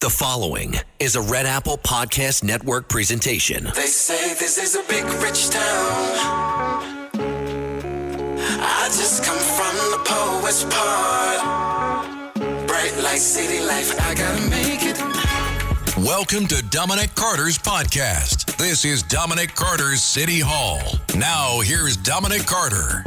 The following is a Red Apple Podcast Network presentation. They say this is a big rich town. I just come from the poet's part. Bright light, city life, I gotta make it. Welcome to Dominic Carter's podcast. This is Dominic Carter's City Hall. Now, here's Dominic Carter.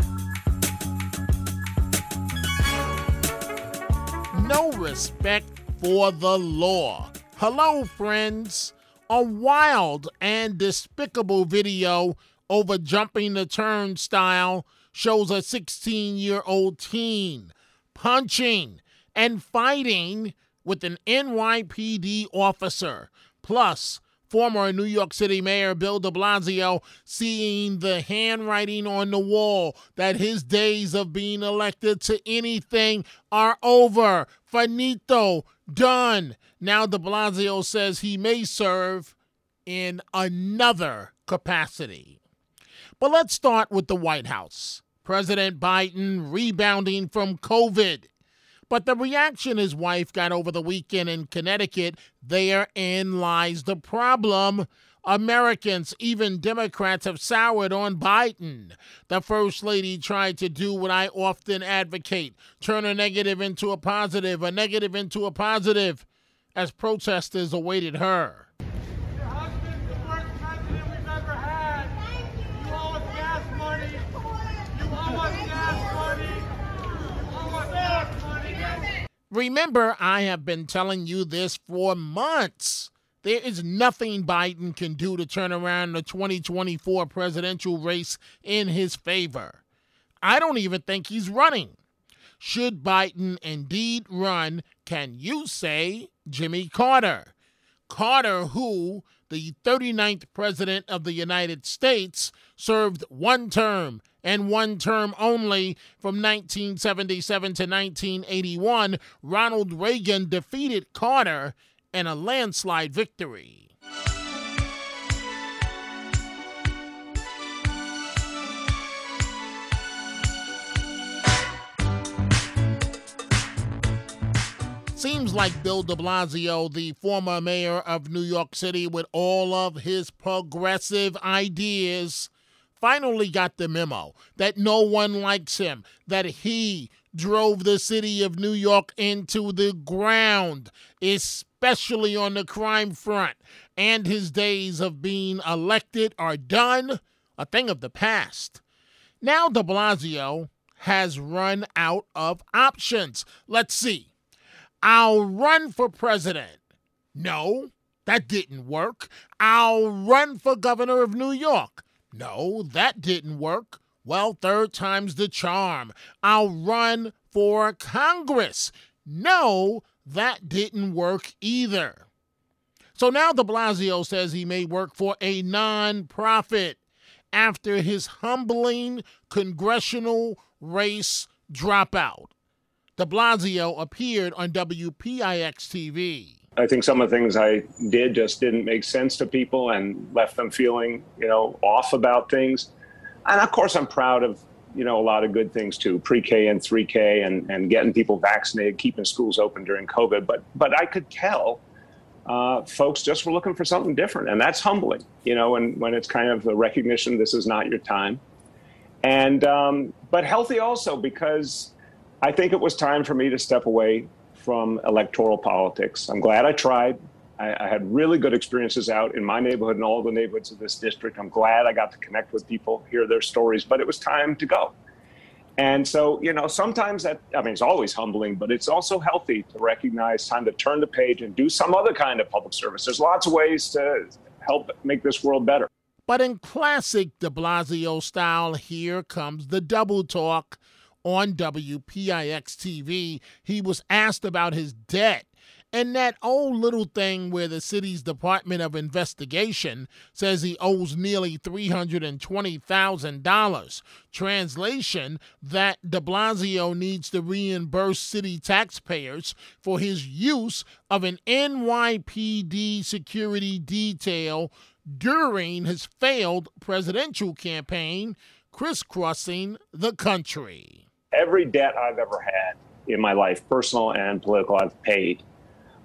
no respect for the law. Hello, friends. A wild and despicable video over jumping the turnstile shows a 16 year old teen punching and fighting with an NYPD officer. Plus, former New York City Mayor Bill de Blasio seeing the handwriting on the wall that his days of being elected to anything are over. Finito, done. Now de Blasio says he may serve in another capacity. But let's start with the White House. President Biden rebounding from COVID. But the reaction his wife got over the weekend in Connecticut, therein lies the problem. Americans, even Democrats, have soured on Biden. The First Lady tried to do what I often advocate turn a negative into a positive, a negative into a positive, as protesters awaited her. Remember, I have been telling you this for months. There is nothing Biden can do to turn around the 2024 presidential race in his favor. I don't even think he's running. Should Biden indeed run, can you say Jimmy Carter? Carter, who, the 39th President of the United States, served one term and one term only from 1977 to 1981, Ronald Reagan defeated Carter in a landslide victory. Seems like Bill de Blasio, the former mayor of New York City, with all of his progressive ideas, finally got the memo that no one likes him, that he drove the city of New York into the ground, especially on the crime front, and his days of being elected are done, a thing of the past. Now de Blasio has run out of options. Let's see. I'll run for president. No, that didn't work. I'll run for governor of New York. No, that didn't work. Well, third time's the charm. I'll run for Congress. No, that didn't work either. So now de Blasio says he may work for a nonprofit after his humbling congressional race dropout. De Blasio appeared on WPIX TV. I think some of the things I did just didn't make sense to people and left them feeling, you know, off about things. And of course, I'm proud of, you know, a lot of good things too, pre-K and 3K and, and getting people vaccinated, keeping schools open during COVID. But but I could tell uh, folks just were looking for something different, and that's humbling, you know, when when it's kind of the recognition this is not your time, and um, but healthy also because I think it was time for me to step away from electoral politics. I'm glad I tried. I, I, had really good experiences out in my neighborhood and all the neighborhoods of this district. I'm glad I got to connect with people, hear their stories, but it was time to go. And so, you know, sometimes that, I mean, it's always humbling, but it's also healthy to recognize time to turn the page and do some other kind of public service. There's lots of ways to help make this world better. But in classic de Blasio style, here comes the double talk on WPIX TV. He was asked about his debt and that old little thing where the city's Department of Investigation says he owes nearly $320,000. Translation that de Blasio needs to reimburse city taxpayers for his use of an NYPD security detail during his failed presidential campaign, crisscrossing the country every debt I've ever had in my life, personal and political, I've paid.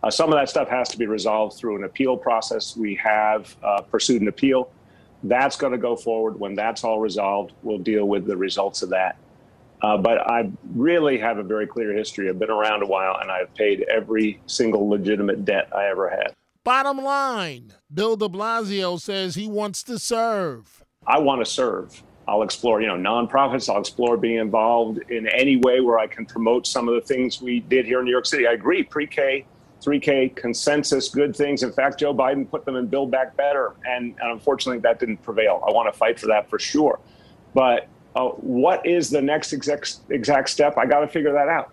Uh, some of that stuff has to be resolved through an appeal process. We have uh, pursued an appeal. That's going to go forward. When that's all resolved, we'll deal with the results of that. Uh, but I really have a very clear history. I've been around a while and I've paid every single legitimate debt I ever had. Bottom line Bill de Blasio says he wants to serve. I want to serve. I'll explore, you know, nonprofits. I'll explore being involved in any way where I can promote some of the things we did here in New York City. I agree, pre-K, 3K, consensus, good things. In fact, Joe Biden put them in Build Back Better, and, and unfortunately, that didn't prevail. I want to fight for that for sure. But uh, what is the next exact, exact step? I got to figure that out.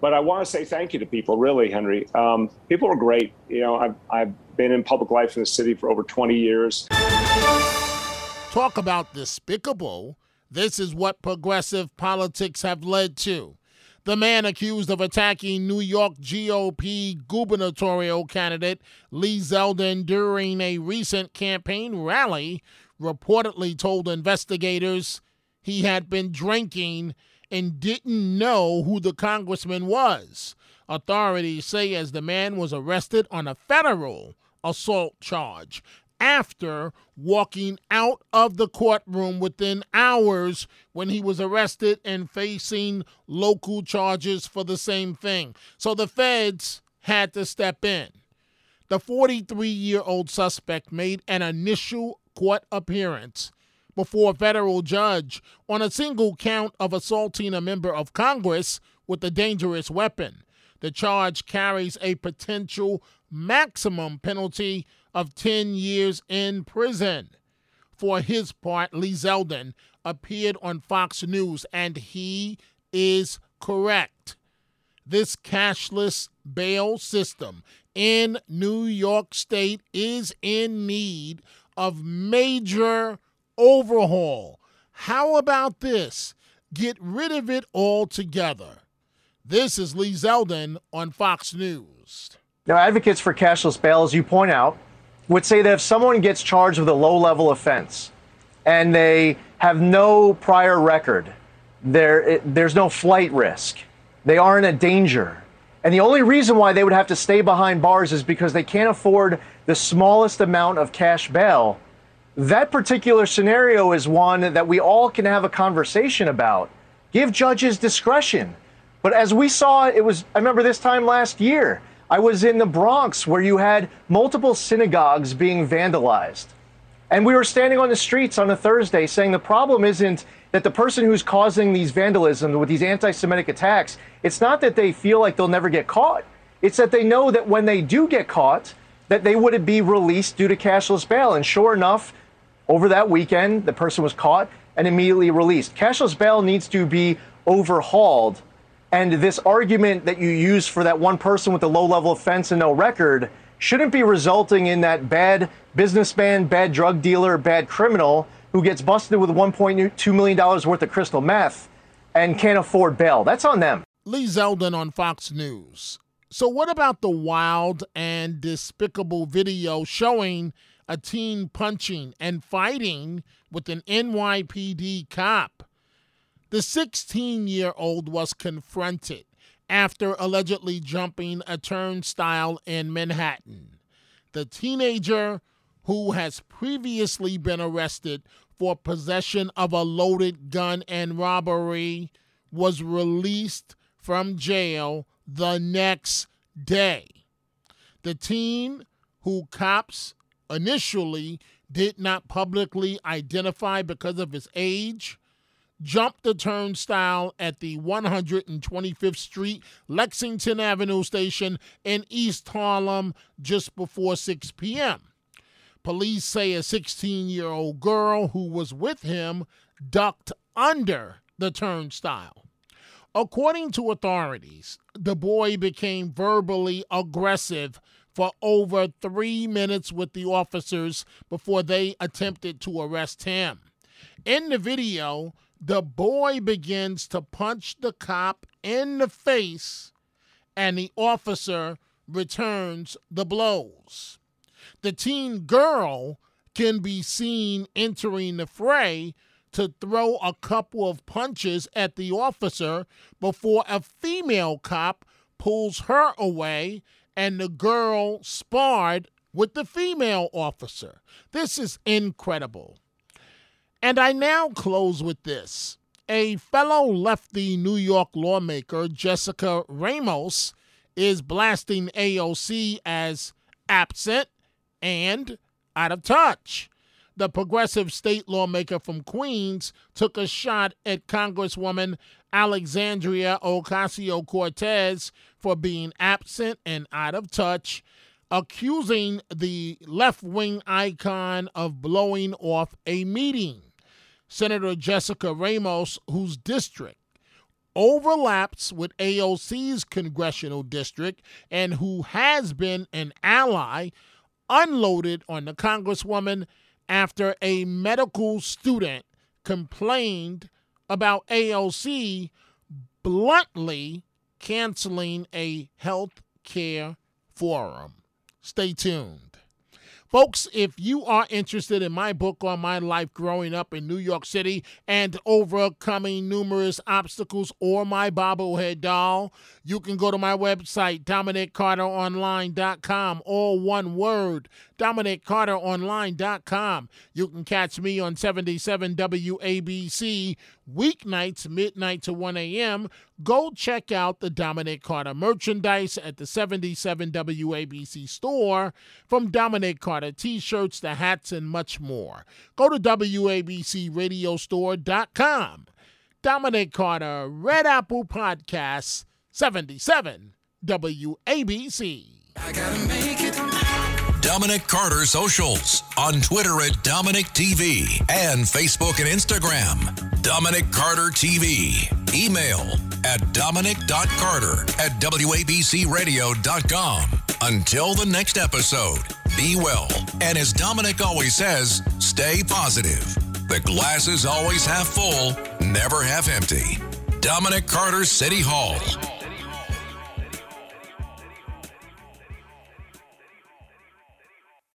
But I want to say thank you to people, really, Henry. Um, people are great. You know, I've, I've been in public life in the city for over 20 years. Talk about despicable. This is what progressive politics have led to. The man accused of attacking New York GOP gubernatorial candidate Lee Zeldin during a recent campaign rally reportedly told investigators he had been drinking and didn't know who the congressman was. Authorities say as the man was arrested on a federal assault charge after walking out of the courtroom within hours when he was arrested and facing local charges for the same thing. So the feds had to step in. The 43 year old suspect made an initial court appearance before a federal judge on a single count of assaulting a member of Congress with a dangerous weapon. The charge carries a potential maximum penalty of 10 years in prison. For his part, Lee Zeldin appeared on Fox News, and he is correct. This cashless bail system in New York State is in need of major overhaul. How about this? Get rid of it altogether. This is Lee Zeldin on Fox News. Now, advocates for cashless bail, as you point out, would say that if someone gets charged with a low level offense and they have no prior record, there, it, there's no flight risk, they aren't a danger. And the only reason why they would have to stay behind bars is because they can't afford the smallest amount of cash bail that particular scenario is one that we all can have a conversation about. Give judges discretion. But as we saw, it was, I remember this time last year, I was in the Bronx where you had multiple synagogues being vandalized. And we were standing on the streets on a Thursday saying the problem isn't that the person who's causing these vandalisms with these anti Semitic attacks, it's not that they feel like they'll never get caught. It's that they know that when they do get caught, that they would be released due to cashless bail. And sure enough, over that weekend, the person was caught and immediately released. Cashless bail needs to be overhauled. And this argument that you use for that one person with a low level offense and no record shouldn't be resulting in that bad businessman, bad drug dealer, bad criminal who gets busted with $1.2 million worth of crystal meth and can't afford bail. That's on them. Lee Zeldin on Fox News. So, what about the wild and despicable video showing a teen punching and fighting with an NYPD cop. The 16 year old was confronted after allegedly jumping a turnstile in Manhattan. The teenager, who has previously been arrested for possession of a loaded gun and robbery, was released from jail the next day. The teen, who cops initially did not publicly identify because of his age, jumped the turnstile at the 125th Street Lexington Avenue station in East Harlem just before 6 p.m. Police say a 16 year old girl who was with him ducked under the turnstile. According to authorities, the boy became verbally aggressive for over three minutes with the officers before they attempted to arrest him. In the video, the boy begins to punch the cop in the face, and the officer returns the blows. The teen girl can be seen entering the fray to throw a couple of punches at the officer before a female cop pulls her away and the girl sparred with the female officer. This is incredible. And I now close with this. A fellow lefty New York lawmaker, Jessica Ramos, is blasting AOC as absent and out of touch. The progressive state lawmaker from Queens took a shot at Congresswoman Alexandria Ocasio Cortez for being absent and out of touch, accusing the left wing icon of blowing off a meeting. Senator Jessica Ramos, whose district overlaps with AOC's congressional district and who has been an ally, unloaded on the Congresswoman after a medical student complained about AOC bluntly canceling a health care forum. Stay tuned. Folks, if you are interested in my book on my life growing up in New York City and overcoming numerous obstacles or my bobblehead doll, you can go to my website, DominicCarterOnline.com, all one word, DominicCarterOnline.com. You can catch me on 77 WABC weeknights, midnight to 1 a.m. Go check out the Dominic Carter merchandise at the 77 WABC store from Dominic Carter t shirts, the hats, and much more. Go to WABCRadiostore.com. Dominic Carter, Red Apple Podcast, 77 WABC. Dominic Carter socials on Twitter at Dominic TV and Facebook and Instagram. Dominic Carter TV. Email at dominic.carter at wabcradio.com. Until the next episode, be well. And as Dominic always says, stay positive. The glass is always half full, never half empty. Dominic Carter City Hall.